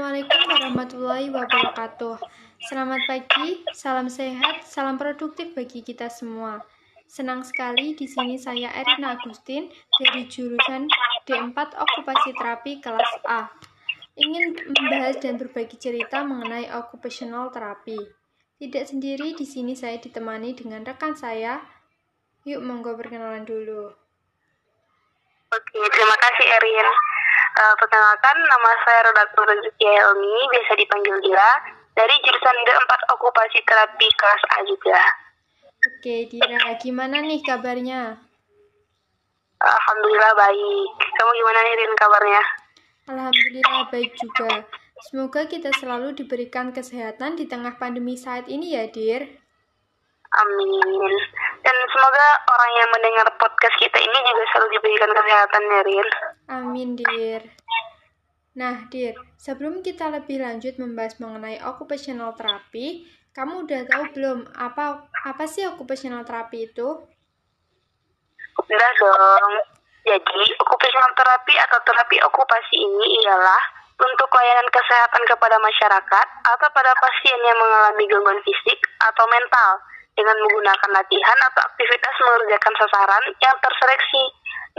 Assalamualaikum warahmatullahi wabarakatuh. Selamat pagi, salam sehat, salam produktif bagi kita semua. Senang sekali di sini saya Erina Agustin dari jurusan D4 Okupasi Terapi kelas A. Ingin membahas dan berbagi cerita mengenai occupational terapi. Tidak sendiri di sini saya ditemani dengan rekan saya. Yuk monggo perkenalan dulu. Oke, terima kasih Erin. Uh, perkenalkan, nama saya Redaktur Rezeki Helmi, biasa dipanggil Dira, dari jurusan D4 Okupasi Terapi kelas A juga. Oke, Dira, gimana nih kabarnya? Alhamdulillah baik. Kamu gimana nih Rin kabarnya? Alhamdulillah baik juga. Semoga kita selalu diberikan kesehatan di tengah pandemi saat ini ya, Dir. Amin. Dan semoga orang yang mendengar podcast kita ini diberikan kesehatan ya, Rin. Amin, Dir. Nah, Dir, sebelum kita lebih lanjut membahas mengenai occupational therapy, kamu udah tahu belum apa apa sih occupational therapy itu? Udah dong. Jadi, occupational therapy atau terapi okupasi ini ialah untuk layanan kesehatan kepada masyarakat atau pada pasien yang mengalami gangguan fisik atau mental dengan menggunakan latihan atau aktivitas mengerjakan sasaran yang terseleksi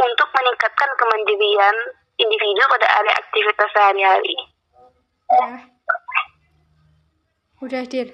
untuk meningkatkan kemandirian individu pada area aktivitas sehari-hari. Ya. Udah, Dir.